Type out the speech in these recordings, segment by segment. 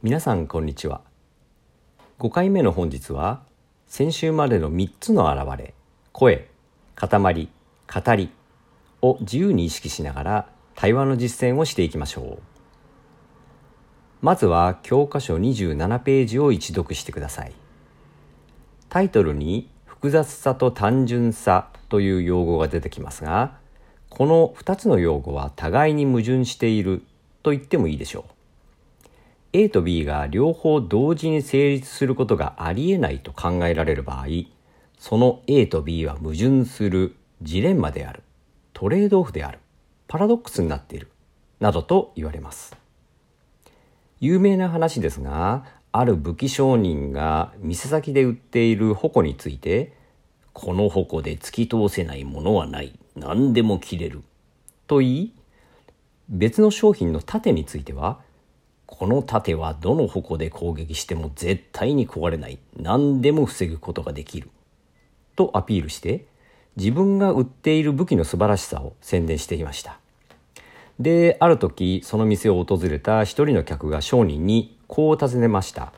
皆さんこんにちは。5回目の本日は先週までの3つの現れ声塊語りを自由に意識しながら対話の実践をしていきましょう。まずは教科書27ページを一読してください。タイトルに複雑さと単純さという用語が出てきますがこの2つの用語は互いに矛盾していると言ってもいいでしょう。A と B が両方同時に成立することがありえないと考えられる場合その A と B は矛盾するジレンマであるトレードオフであるパラドックスになっているなどと言われます。有名な話ですがある武器商人が店先で売っている矛についてこの矛で突き通せないものはない何でも切れると言い別の商品の盾についてはこの盾はどの矛で攻撃しても絶対に壊れない。何でも防ぐことができる。とアピールして自分が売っている武器の素晴らしさを宣伝していました。で、ある時その店を訪れた一人の客が商人にこう尋ねました。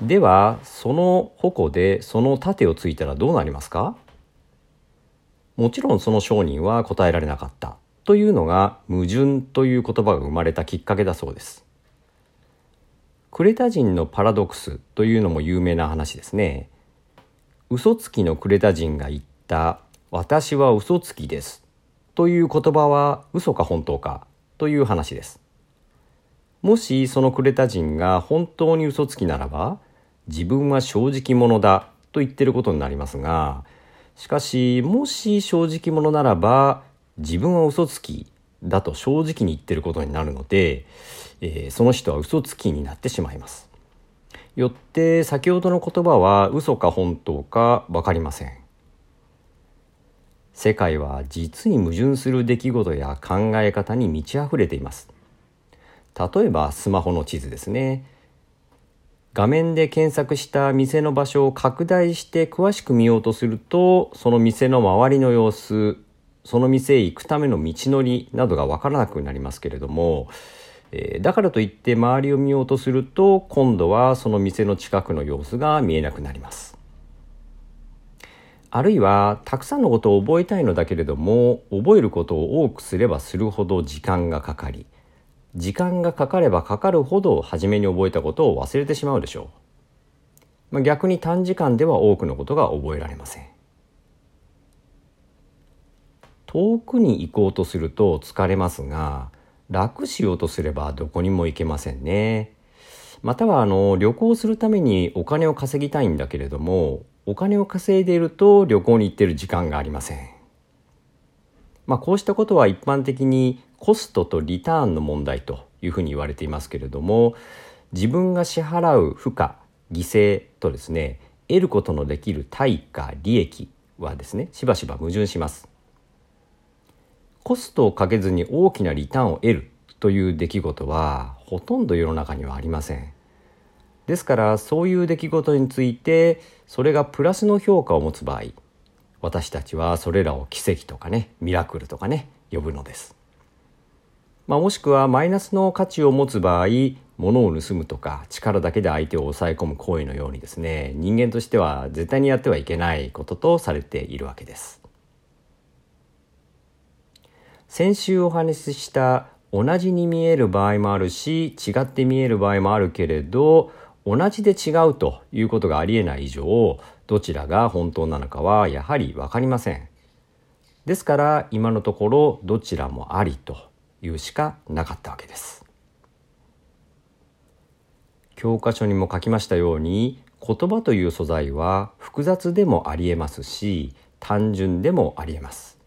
では、その矛でその盾をついたらどうなりますか？もちろんその商人は答えられなかったというのが矛盾という言葉が生まれたきっかけだそうです。クレタ人のパラドックスというのも有名な話ですね。嘘つきのクレタ人が言った私は嘘つきですという言葉は嘘か本当かという話です。もしそのクレタ人が本当に嘘つきならば自分は正直者だと言ってることになりますがしかしもし正直者ならば自分は嘘つきだと正直に言ってることになるのでえー、その人は嘘つきになってしまいます。よって先ほどの言葉は嘘か本当か分かりません。世界は実に矛盾する出来事や考え方に満ち溢れています。例えばスマホの地図ですね。画面で検索した店の場所を拡大して詳しく見ようとするとその店の周りの様子その店へ行くための道のりなどが分からなくなりますけれどもえー、だからといって周りを見ようとすると今度はその店の近くの様子が見えなくなります。あるいはたくさんのことを覚えたいのだけれども覚えることを多くすればするほど時間がかかり時間がかかればかかるほど初めに覚えたことを忘れてしまうでしょう、まあ、逆に短時間では多くのことが覚えられません。遠くに行こうとすると疲れますが楽しようとすればどこにも行けませんね。またはあの旅行するためにお金を稼ぎたいんだけれどもお金を稼いでいると旅行に行ってる時間がありません。まあこうしたことは一般的にコストとリターンの問題というふうに言われていますけれども自分が支払う負荷犠牲とですね得ることのできる対価利益はですねしばしば矛盾します。コストをかけずに大きなリターンを得るという出来事はほとんど世の中にはありません。ですからそういう出来事についてそれがプラスの評価を持つ場合私たちはそれらを奇跡とかねミラクルとかね呼ぶのです。まあ、もしくはマイナスの価値を持つ場合物を盗むとか力だけで相手を抑え込む行為のようにですね人間としては絶対にやってはいけないこととされているわけです。先週お話しした同じに見える場合もあるし違って見える場合もあるけれど同じで違うということがありえない以上どちらが本当なのかはやはり分かりません。ですから今のところどちらもありというしかなかったわけです。教科書にも書きましたように言葉という素材は複雑でもありえますし単純でもありえます。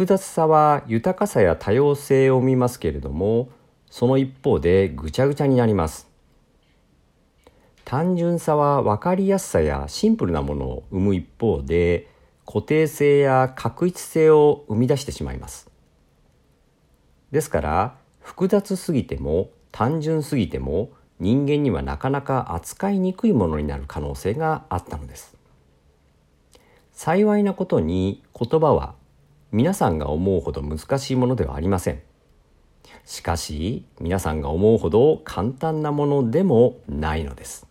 複雑さは豊かさや多様性を生みますけれどもその一方でぐちゃぐちゃになります。単純さは分かりやすさやシンプルなものを生む一方で固定性や確一性を生み出してしまいます。ですから複雑すぎても単純すぎても人間にはなかなか扱いにくいものになる可能性があったのです。幸いなことに言葉は皆さんが思うほど難しいものではありません。しかし皆さんが思うほど簡単なものでもないのです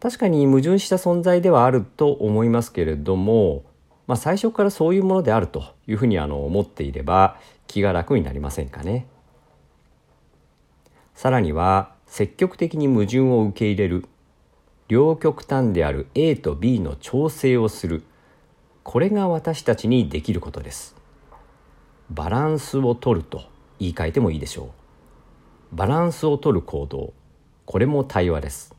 確かに矛盾した存在ではあると思いますけれども、まあ、最初からそういうものであるというふうにあの思っていれば気が楽になりませんかねさらには積極的に矛盾を受け入れる両極端である A と B の調整をするこれが私たちにできることです。バランスを取ると言い換えてもいいでしょう。バランスを取る行動。これも対話です。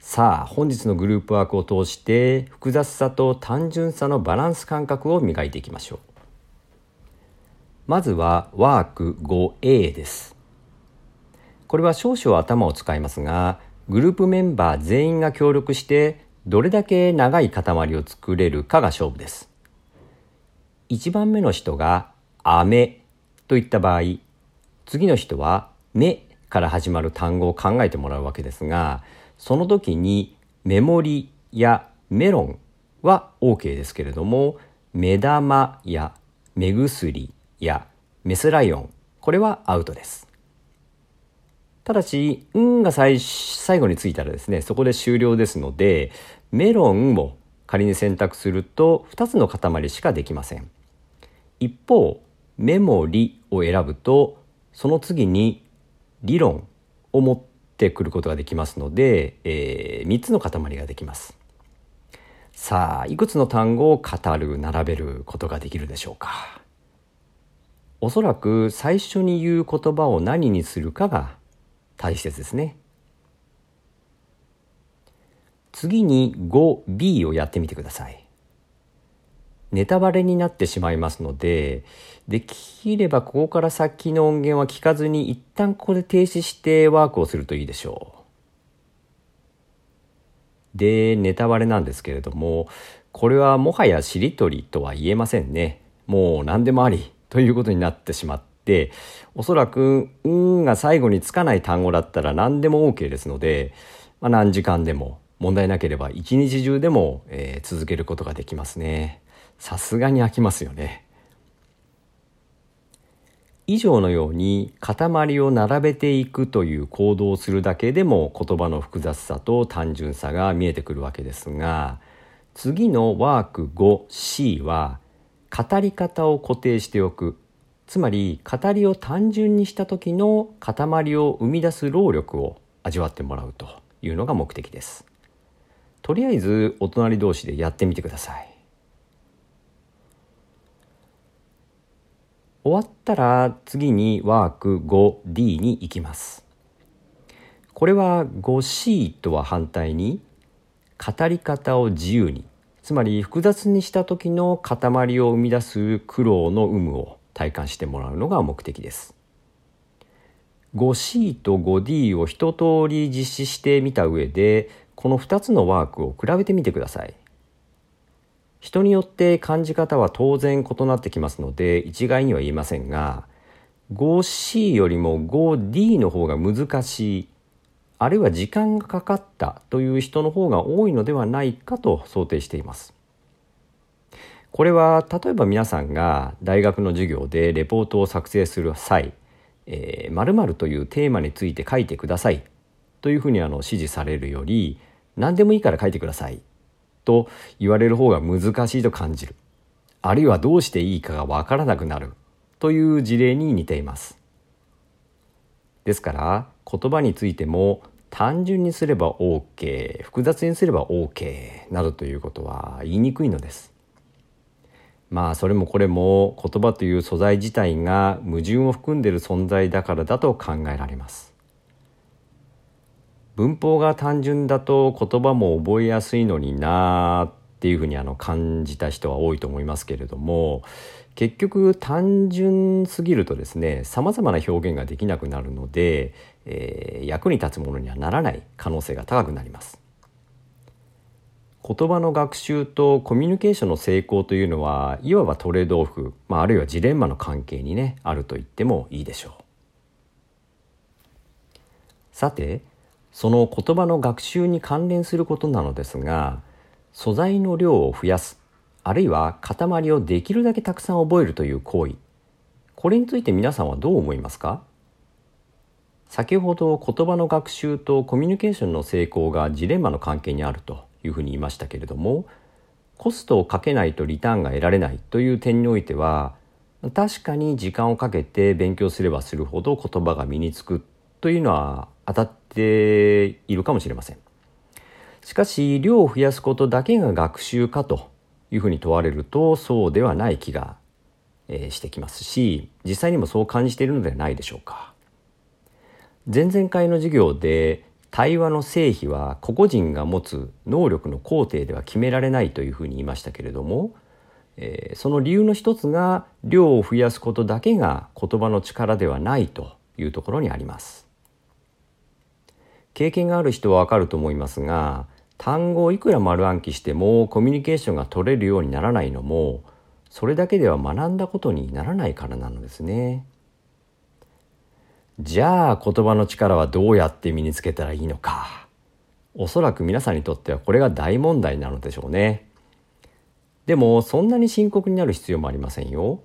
さあ本日のグループワークを通して複雑さと単純さのバランス感覚を磨いていきましょう。まずはワーク 5A です。これは少々頭を使いますがグループメンバー全員が協力してどれだけ長い塊を作れるかが勝負です。1番目の人が「飴」といった場合次の人は「目」から始まる単語を考えてもらうわけですがその時にメモリやメロンは OK ですけれども目玉や目薬やメスライオンこれはアウトです。ただし「ん」が最最後についたらですねそこで終了ですのでメロンを仮に選択すると2つの塊しかできません。一方メモリを選ぶとその次に理論を持ってくることができますので、えー、3つの塊ができます。さあいくつの単語を語る並べることができるでしょうか。おそらく最初に言う言葉を何にするかが大切ですね次に 5B をやってみてくださいネタバレになってしまいますのでできればここから先の音源は聞かずに一旦ここで停止してワークをするといいでしょう。でネタバレなんですけれどもこれはもはやしりとりとは言えませんね。もう何でもありということになってしまっおそらく「うん」が最後につかない単語だったら何でも OK ですので、まあ、何時間でも問題なければ一日中でも、えー、続けることができますね。さすがに飽きますよね。以上のように塊を並べていくという行動をするだけでも言葉の複雑さと単純さが見えてくるわけですが次のワーク 5C は語り方を固定しておくつまり語りを単純にした時の塊を生み出す労力を味わってもらうというのが目的ですとりあえずお隣同士でやってみてください終わったら次にワーク 5D に行きます。これは 5C とは反対に語り方を自由につまり複雑にした時の塊を生み出す苦労の有無を体感してもらうのが目的です。5C と 5D を一通り実施してみた上でこの2つのワークを比べてみてください。人によって感じ方は当然異なってきますので一概には言えませんが 5C よりも 5D の方が難しいあるいは時間がかかったという人の方が多いのではないかと想定しています。これは例えば皆さんが大学の授業でレポートを作成する際「えー、〇〇というテーマについて書いてください」というふうにあの指示されるより「何でもいいから書いてください」と言われる方が難しいと感じるあるいはどうしていいかがわからなくなるという事例に似ていますですから言葉についても単純にすれば OK 複雑にすれば OK などということは言いにくいのですまあそれもこれも言葉という素材自体が矛盾を含んでいる存在だからだと考えられます文法が単純だと言葉も覚えやすいのになっていうふうにあの感じた人は多いと思いますけれども結局単純すぎるとですねさまざまな表現ができなくなるので、えー、役に立つものにはならない可能性が高くなります。言葉の学習とコミュニケーションの成功というのはいわばトレードオフ、まあ、あるいはジレンマの関係にねあると言ってもいいでしょう。さてその言葉の学習に関連することなのですが素材の量を増やすあるいは塊をできるだけたくさん覚えるという行為これについて皆さんはどう思いますか？先ほど言葉の学習とコミュニケーションの成功がジレンマの関係にあるというふうに言いましたけれどもコストをかけないとリターンが得られないという点においては確かに時間をかけて勉強すればするほど言葉が身につくというのは当たっているかもしれません。しかし量を増やすことだけが学習かというふうに問われるとそうではない気が、えしてきますし実際にもそう感じているのではないでしょうか。前々回の授業で対話の成否は個々人が持つ能力の工程では決められないというふうに言いましたけれども、えー、その理由の一つが量を増やすことだけが言葉の力ではないというところにあります。経験がある人はわかると思いますが単語をいくら丸暗記してもコミュニケーションが取れるようにならないのもそれだけでは学んだことにならないからなのですね。じゃあ言葉の力はどうやって身につけたらいいのか。おそらく皆さんにとってはこれが大問題なのでしょうね。でもそんなに深刻になる必要もありませんよ。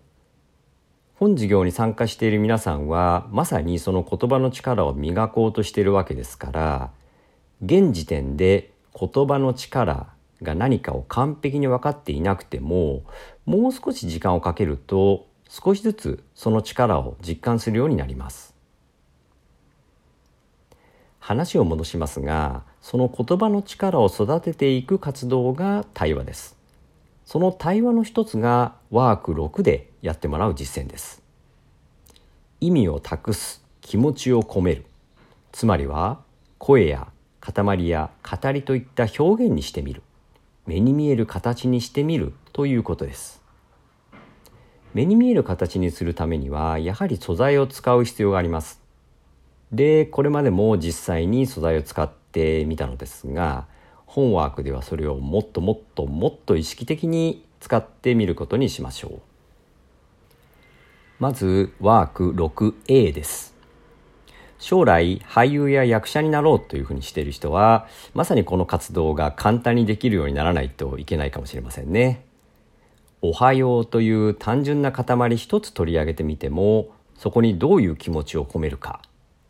本授業に参加している皆さんはまさにその言葉の力を磨こうとしているわけですから現時点で言葉の力が何かを完璧に分かっていなくてももう少し時間をかけると少しずつその力を実感するようになります話を戻しますがその言葉の力を育てていく活動が対話です。その対話の一つがワーク6でやってもらう実践です。意味を託す気持ちを込める。つまりは声や塊や語りといった表現にしてみる。目に見える形にしてみるということです。目に見える形にするためにはやはり素材を使う必要があります。でこれまでも実際に素材を使ってみたのですが本ワークではそれをもっともっともっと意識的に使ってみることにしましょう。まずワーク 6A です。将来俳優や役者になろうというふうにしている人はまさにこの活動が簡単にできるようにならないといけないかもしれませんね。おはようという単純な塊一つ取り上げてみてもそこにどういう気持ちを込めるか。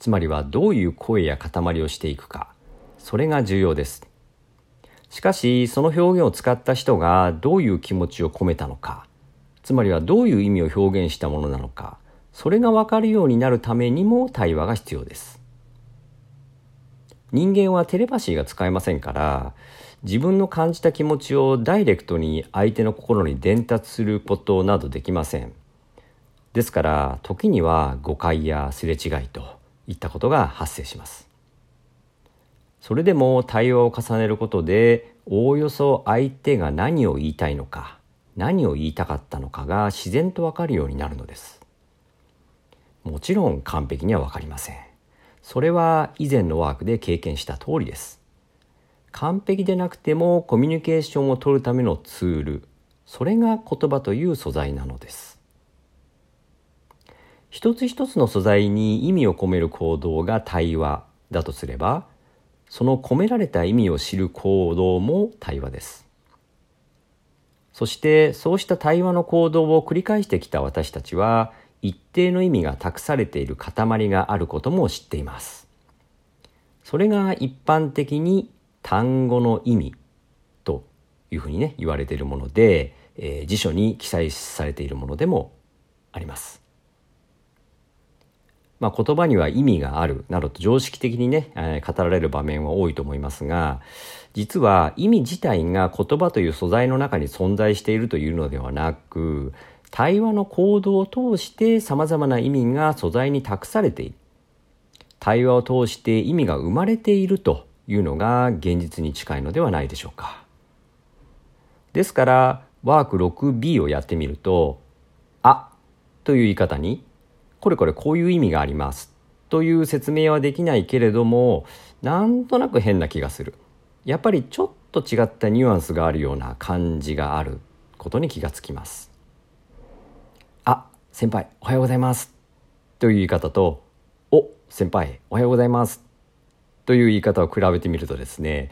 つまりはどういう声や塊をしていくかそれが重要です。しかしその表現を使った人がどういう気持ちを込めたのかつまりはどういう意味を表現したものなのかそれがわかるようになるためにも対話が必要です。人間はテレパシーが使えませんから自分の感じた気持ちをダイレクトに相手の心に伝達することなどできません。ですから時には誤解やすれ違いといったことが発生します。それでも対話を重ねることでおおよそ相手が何を言いたいのか何を言いたかったのかが自然とわかるようになるのです。もちろん完璧には分かりません。それは以前のワークで経験した通りです。完璧でなくてもコミュニケーションを取るためのツール、それが言葉という素材なのです。一つ一つの素材に意味を込める行動が対話だとすれば、その込められた意味を知る行動も対話です。そしてそうした対話の行動を繰り返してきた私たちは一定の意味が託されている塊があることも知っています。それが一般的に単語の意味というふうにね言われているもので、えー、辞書に記載されているものでもあります。まあ、言葉には意味があるなどと常識的にね、えー、語られる場面は多いと思いますが実は意味自体が言葉という素材の中に存在しているというのではなく対話の行動を通して様々な意味が素材に託されている。対話を通して意味が生まれているというのが現実に近いのではないでしょうか。ですから、ワーク 6B をやってみると、あという言い方に、これこれこういう意味がありますという説明はできないけれども、なんとなく変な気がする。やっぱりちょっと違ったニュアンスがあるような感じがあることに気がつきますあ。先輩おはようございますという言い方とお先輩おはようございますという言い方を比べてみるとですね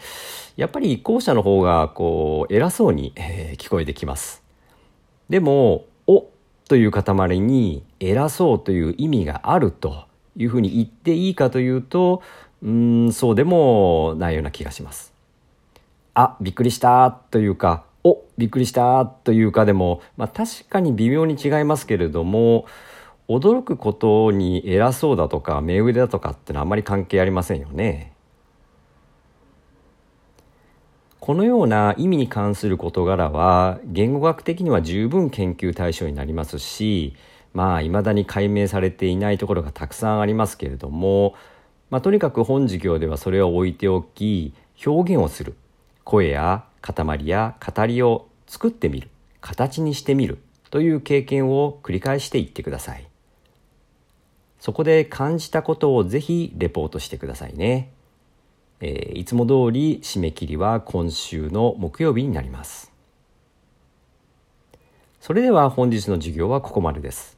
やっぱり後者の方がこう偉そうに、えー、聞こえてきますでもという塊に偉そうという意味があるというふうに言っていいかというとうんそうでもないような気がします。あびっくりしたというかおびっくりしたというかでも、まあ、確かに微妙に違いますけれども驚くことに偉そうだとか目上だとかってのはあまり関係ありませんよね。このような意味に関する事柄は言語学的には十分研究対象になりますしまあ未だに解明されていないところがたくさんありますけれども、まあ、とにかく本授業ではそれを置いておき表現をする。声や塊や語りを作ってみる。形にしてみる。という経験を繰り返していってください。そこで感じたことをぜひレポートしてくださいね。えー、いつも通り締め切りは今週の木曜日になります。それでは本日の授業はここまでです。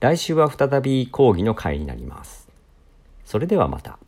来週は再び講義の会になります。それではまた。